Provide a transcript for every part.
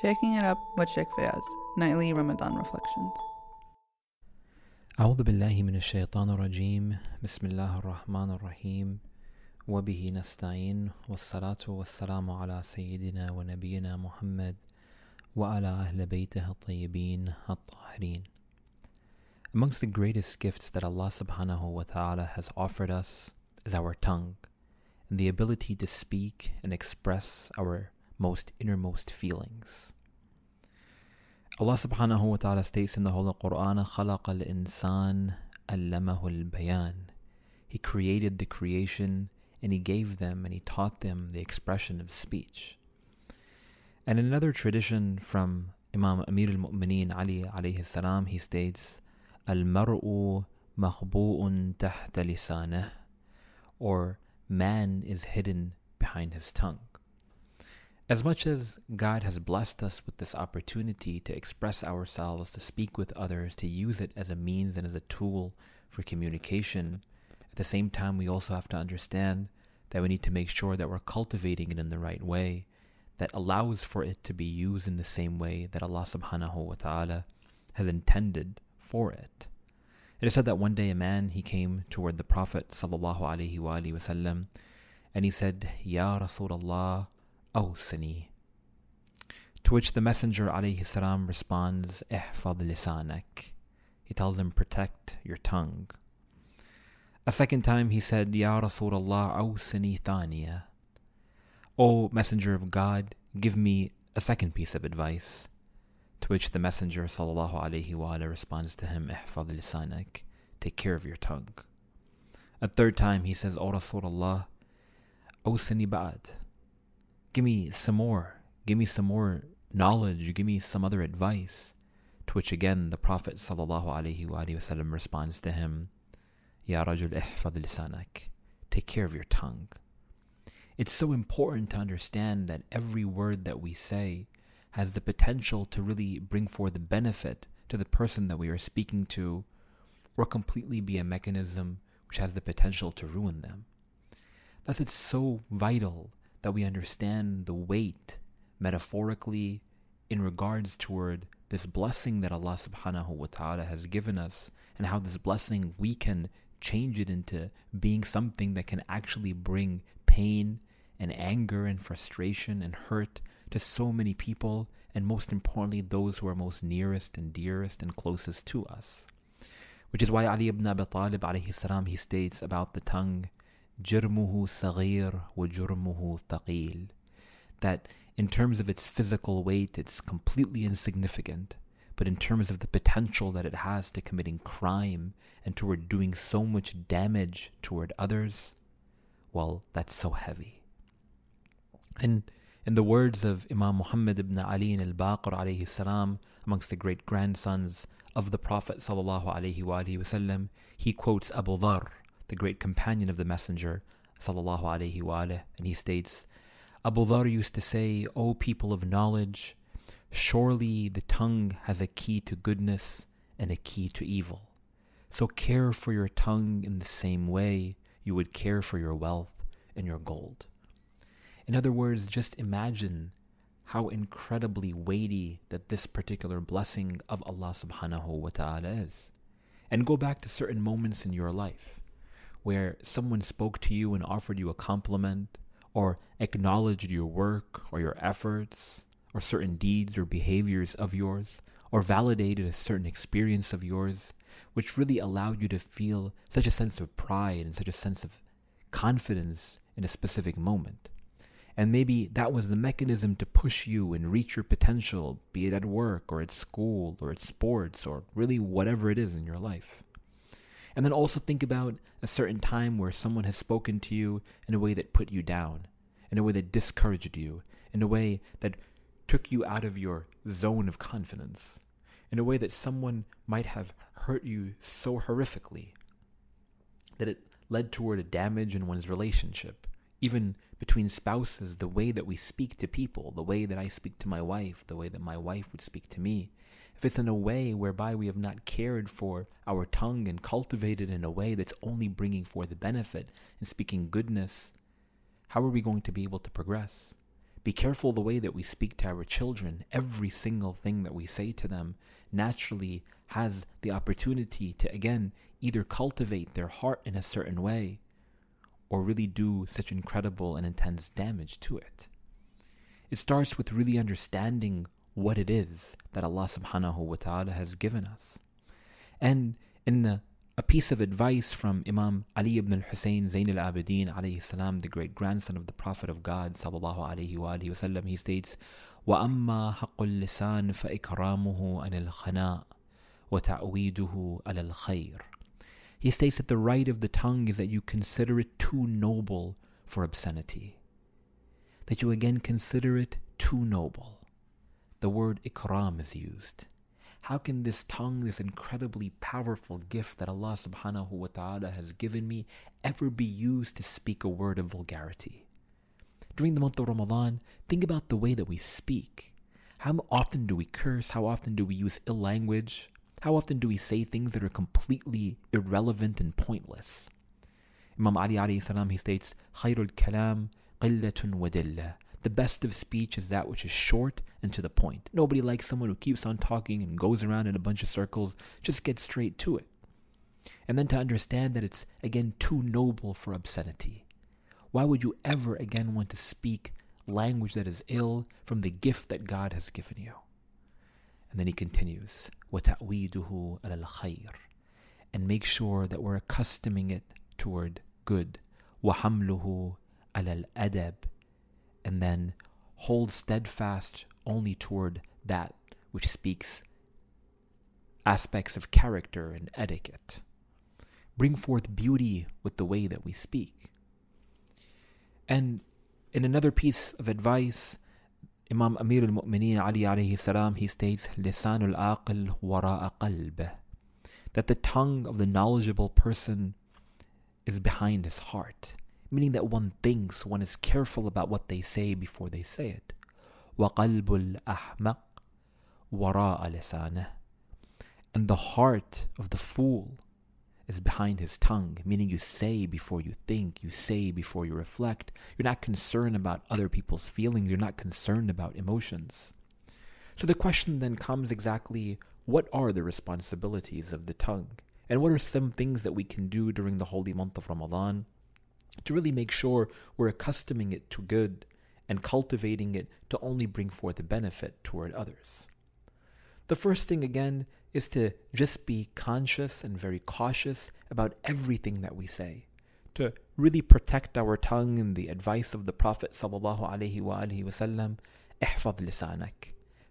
Shaking It Up with Sheikh Fayaz, Nightly Ramadan Reflections. أعوذ بالله من الشيطان الرجيم بسم الله الرحمن الرحيم وبه نستعين والصلاة والسلام على سيدنا ونبينا محمد وعلى أهل بيته الطيبين الطاهرين Amongst the greatest gifts that Allah subhanahu wa ta'ala has offered us is our tongue and the ability to speak and express our most innermost feelings. Allah subhanahu wa ta'ala states in the Holy Quran, خَلَقَ الْإِنسَانِ أَلَّمَهُ الْبَيَانِ He created the creation and He gave them and He taught them the expression of speech. And in another tradition from Imam Amir al-Mu'mineen Ali alayhi salam, he states, الْمَرْءُ مَخْبُوءٌ تَحْتَ لِسَانِهِ Or man is hidden behind his tongue. As much as God has blessed us with this opportunity to express ourselves, to speak with others, to use it as a means and as a tool for communication, at the same time, we also have to understand that we need to make sure that we're cultivating it in the right way that allows for it to be used in the same way that Allah subhanahu wa ta'ala has intended for it. It is said that one day a man he came toward the Prophet sallallahu alaihi wasallam and he said, Ya Rasulullah, أوصني. To which the Messenger alayhi salam responds, احفظ لسانك. He tells him, protect your tongue. A second time he said, Ya Rasulullah أوصني ثانية. O Messenger of God, give me a second piece of advice. To which the Messenger sallallahu alayhi wa responds to him, احفظ لسانك. Take care of your tongue. A third time he says, O Rasulullah, أوصني بعد. Give me some more. Give me some more knowledge. Give me some other advice. To which again the Prophet ﷺ responds to him, Ya Rajul ihfad lisanak. Take care of your tongue. It's so important to understand that every word that we say has the potential to really bring forth the benefit to the person that we are speaking to, or completely be a mechanism which has the potential to ruin them. Thus, it's so vital that we understand the weight metaphorically in regards toward this blessing that Allah subhanahu wa ta'ala has given us and how this blessing we can change it into being something that can actually bring pain and anger and frustration and hurt to so many people and most importantly those who are most nearest and dearest and closest to us. Which is why Ali ibn Abi Talib alayhi salam he states about the tongue جرمه صغير وجرمه ثقيل that in terms of its physical weight it's completely insignificant but in terms of the potential that it has to committing crime and toward doing so much damage toward others well that's so heavy and in the words of Imam Muhammad ibn Ali al-Baqir alayhi salam amongst the great grandsons of the Prophet sallallahu alaihi wasallam he quotes Abu Dharr the great companion of the Messenger, sallallahu alaihi wasallam, and he states, Abu Dhar used to say, O people of knowledge, surely the tongue has a key to goodness and a key to evil. So care for your tongue in the same way you would care for your wealth and your gold. In other words, just imagine how incredibly weighty that this particular blessing of Allah subhanahu wa ta'ala is. And go back to certain moments in your life where someone spoke to you and offered you a compliment, or acknowledged your work or your efforts, or certain deeds or behaviors of yours, or validated a certain experience of yours, which really allowed you to feel such a sense of pride and such a sense of confidence in a specific moment. And maybe that was the mechanism to push you and reach your potential, be it at work or at school or at sports or really whatever it is in your life. And then also think about a certain time where someone has spoken to you in a way that put you down, in a way that discouraged you, in a way that took you out of your zone of confidence, in a way that someone might have hurt you so horrifically that it led toward a damage in one's relationship. Even between spouses, the way that we speak to people, the way that I speak to my wife, the way that my wife would speak to me, if it's in a way whereby we have not cared for our tongue and cultivated in a way that's only bringing forth the benefit and speaking goodness, how are we going to be able to progress? Be careful the way that we speak to our children. Every single thing that we say to them naturally has the opportunity to, again, either cultivate their heart in a certain way or really do such incredible and intense damage to it. It starts with really understanding what it is that Allah subhanahu wa ta'ala has given us. And in a, a piece of advice from Imam Ali ibn al-Hussein Zain al-Abidin alayhi salam, the great grandson of the Prophet of God sallallahu alayhi wa alayhi wasallam, he states, وَأَمَّا حَقُّ اللِّسَانِ فَإِكْرَامُهُ عَنِ الْخَنَاءِ وَتَعْوِيدُهُ عَلَى الْخَيْرِ he states that the right of the tongue is that you consider it too noble for obscenity. That you again consider it too noble. The word ikram is used. How can this tongue, this incredibly powerful gift that Allah subhanahu wa ta'ala has given me, ever be used to speak a word of vulgarity? During the month of Ramadan, think about the way that we speak. How often do we curse? How often do we use ill language? How often do we say things that are completely irrelevant and pointless? Imam Ali alayhi salam, he states, خير الكلام قلة ودلة. The best of speech is that which is short and to the point. Nobody likes someone who keeps on talking and goes around in a bunch of circles. Just get straight to it. And then to understand that it's, again, too noble for obscenity. Why would you ever again want to speak language that is ill from the gift that God has given you? And then he continues, وَتَأْوِيدُهُ عَلَى الْخَيْرِ And make sure that we're accustoming it toward good. وَحَمْلُهُ عَلَى الْأَدَبِ And then hold steadfast only toward that which speaks aspects of character and etiquette. Bring forth beauty with the way that we speak. And in another piece of advice, Imam Amir al-Mu'mineen Ali alayhi salam, he states, لِسَانُ الْعَاقِلْ وَرَاءَ قَلْبِهِ That the tongue of the knowledgeable person is behind his heart, meaning that one thinks, one is careful about what they say before they say it. وَقَلْبُ الْأَحْمَقِ وَرَاءَ لِسَانِهِ And the heart of the fool is behind his tongue, meaning you say before you think, you say before you reflect. You're not concerned about other people's feelings, you're not concerned about emotions. So the question then comes exactly what are the responsibilities of the tongue? And what are some things that we can do during the holy month of Ramadan to really make sure we're accustoming it to good and cultivating it to only bring forth a benefit toward others? The first thing, again, is to just be conscious and very cautious about everything that we say, to really protect our tongue and the advice of the Prophet sallallahu alaihi wasallam.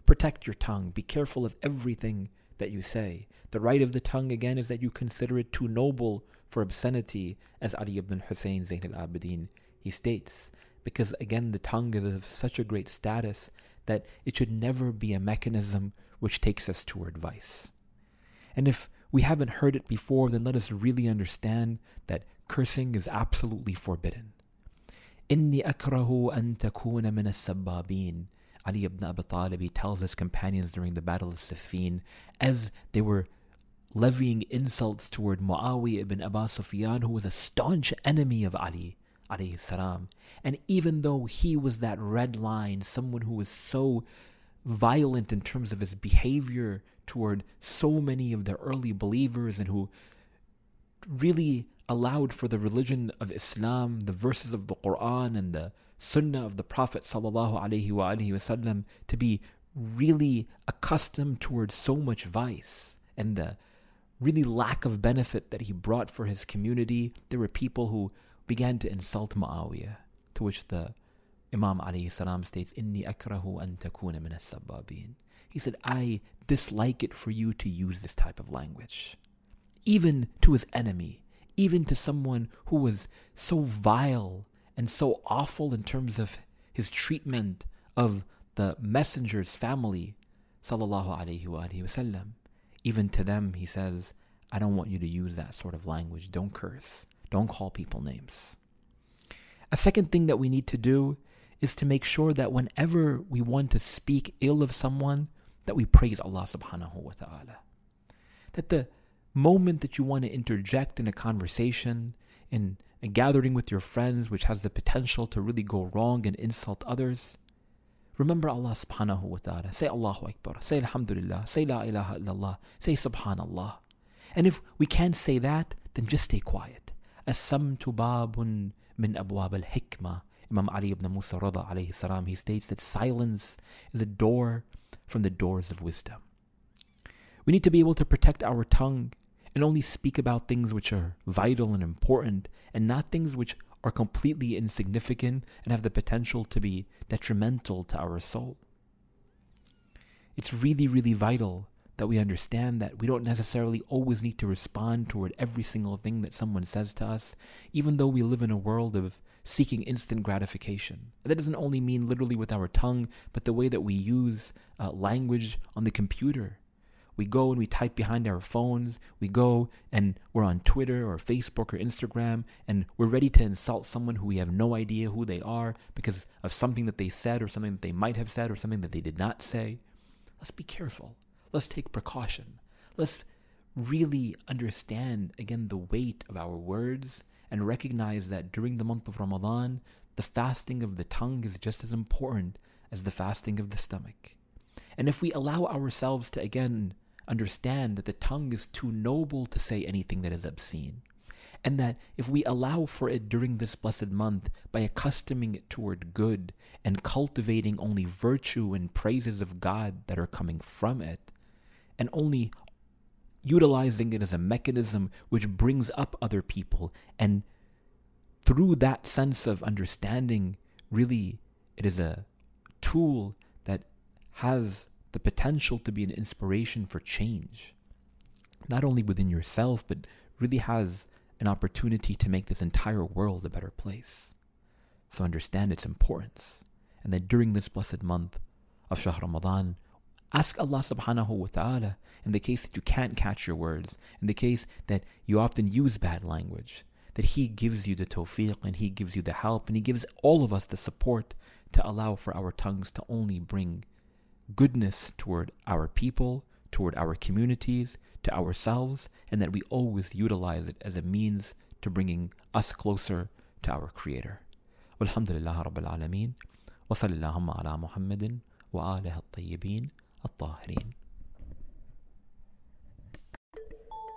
Protect your tongue, be careful of everything that you say. The right of the tongue again is that you consider it too noble for obscenity, as Ali ibn Hussein Zayn al-Abidin he states, because again the tongue is of such a great status that it should never be a mechanism which takes us toward vice. And if we haven't heard it before, then let us really understand that cursing is absolutely forbidden. إني أكره أن تكون من السبابين Ali ibn Abi Talib tells his companions during the Battle of Siffin as they were levying insults toward Muawiyah ibn Abu Sufyan, who was a staunch enemy of Ali alayhi salam. And even though he was that red line, someone who was so violent in terms of his behavior toward so many of the early believers and who really allowed for the religion of Islam, the verses of the Quran and the Sunnah of the Prophet wasallam to be really accustomed towards so much vice and the really lack of benefit that he brought for his community. There were people who began to insult Muawiyah, to which the Imam alayhi salam states, Inni akrahu an takuna min as-sabbabin. He said, I dislike it for you to use this type of language. Even to his enemy, even to someone who was so vile and so awful in terms of his treatment of the messenger's family, sallallahu alayhi wa wasallam. Even to them, he says, I don't want you to use that sort of language. Don't curse. Don't call people names. A second thing that we need to do is to make sure that whenever we want to speak ill of someone, that we praise Allah subhanahu wa ta'ala. That the moment that you want to interject in a conversation, in a gathering with your friends, which has the potential to really go wrong and insult others, Remember Allah subhanahu wa ta'ala. Say Allahu Akbar. Say Alhamdulillah. Say La ilaha illallah. Say Subhanallah. And if we can't say that, then just stay quiet. As-samtu babun min abwab al-hikmah. Imam Ali ibn Musa Rada alayhi salam, he states that silence is a door from the doors of wisdom. We need to be able to protect our tongue and only speak about things which are vital and important and not things which are completely insignificant and have the potential to be detrimental to our soul. It's really, really vital that we understand that we don't necessarily always need to respond toward every single thing that someone says to us, even though we live in a world of seeking instant gratification. And that doesn't only mean literally with our tongue, but the way that we use uh, language on the computer we go and we type behind our phones. We go and we're on Twitter or Facebook or Instagram and we're ready to insult someone who we have no idea who they are because of something that they said or something that they might have said or something that they did not say. Let's be careful. Let's take precaution. Let's really understand again the weight of our words and recognize that during the month of Ramadan, the fasting of the tongue is just as important as the fasting of the stomach. And if we allow ourselves to again understand that the tongue is too noble to say anything that is obscene. And that if we allow for it during this blessed month by accustoming it toward good and cultivating only virtue and praises of God that are coming from it, and only utilizing it as a mechanism which brings up other people, and through that sense of understanding, really, it is a tool that has the potential to be an inspiration for change, not only within yourself, but really has an opportunity to make this entire world a better place. So understand its importance, and that during this blessed month of Shahr Ramadan, ask Allah subhanahu wa ta'ala in the case that you can't catch your words, in the case that you often use bad language, that He gives you the tawfiq and He gives you the help and He gives all of us the support to allow for our tongues to only bring goodness toward our people, toward our communities, to ourselves, and that we always utilize it as a means to bringing us closer to our Creator. Alhamdulillah Rabbil Alameen. وصل اللهم على محمد وآله الطيبين الطاهرين.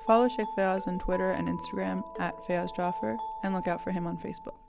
Follow Sheikh Fayaz on Twitter and Instagram at Fayaz Jaffer and look out for him on Facebook.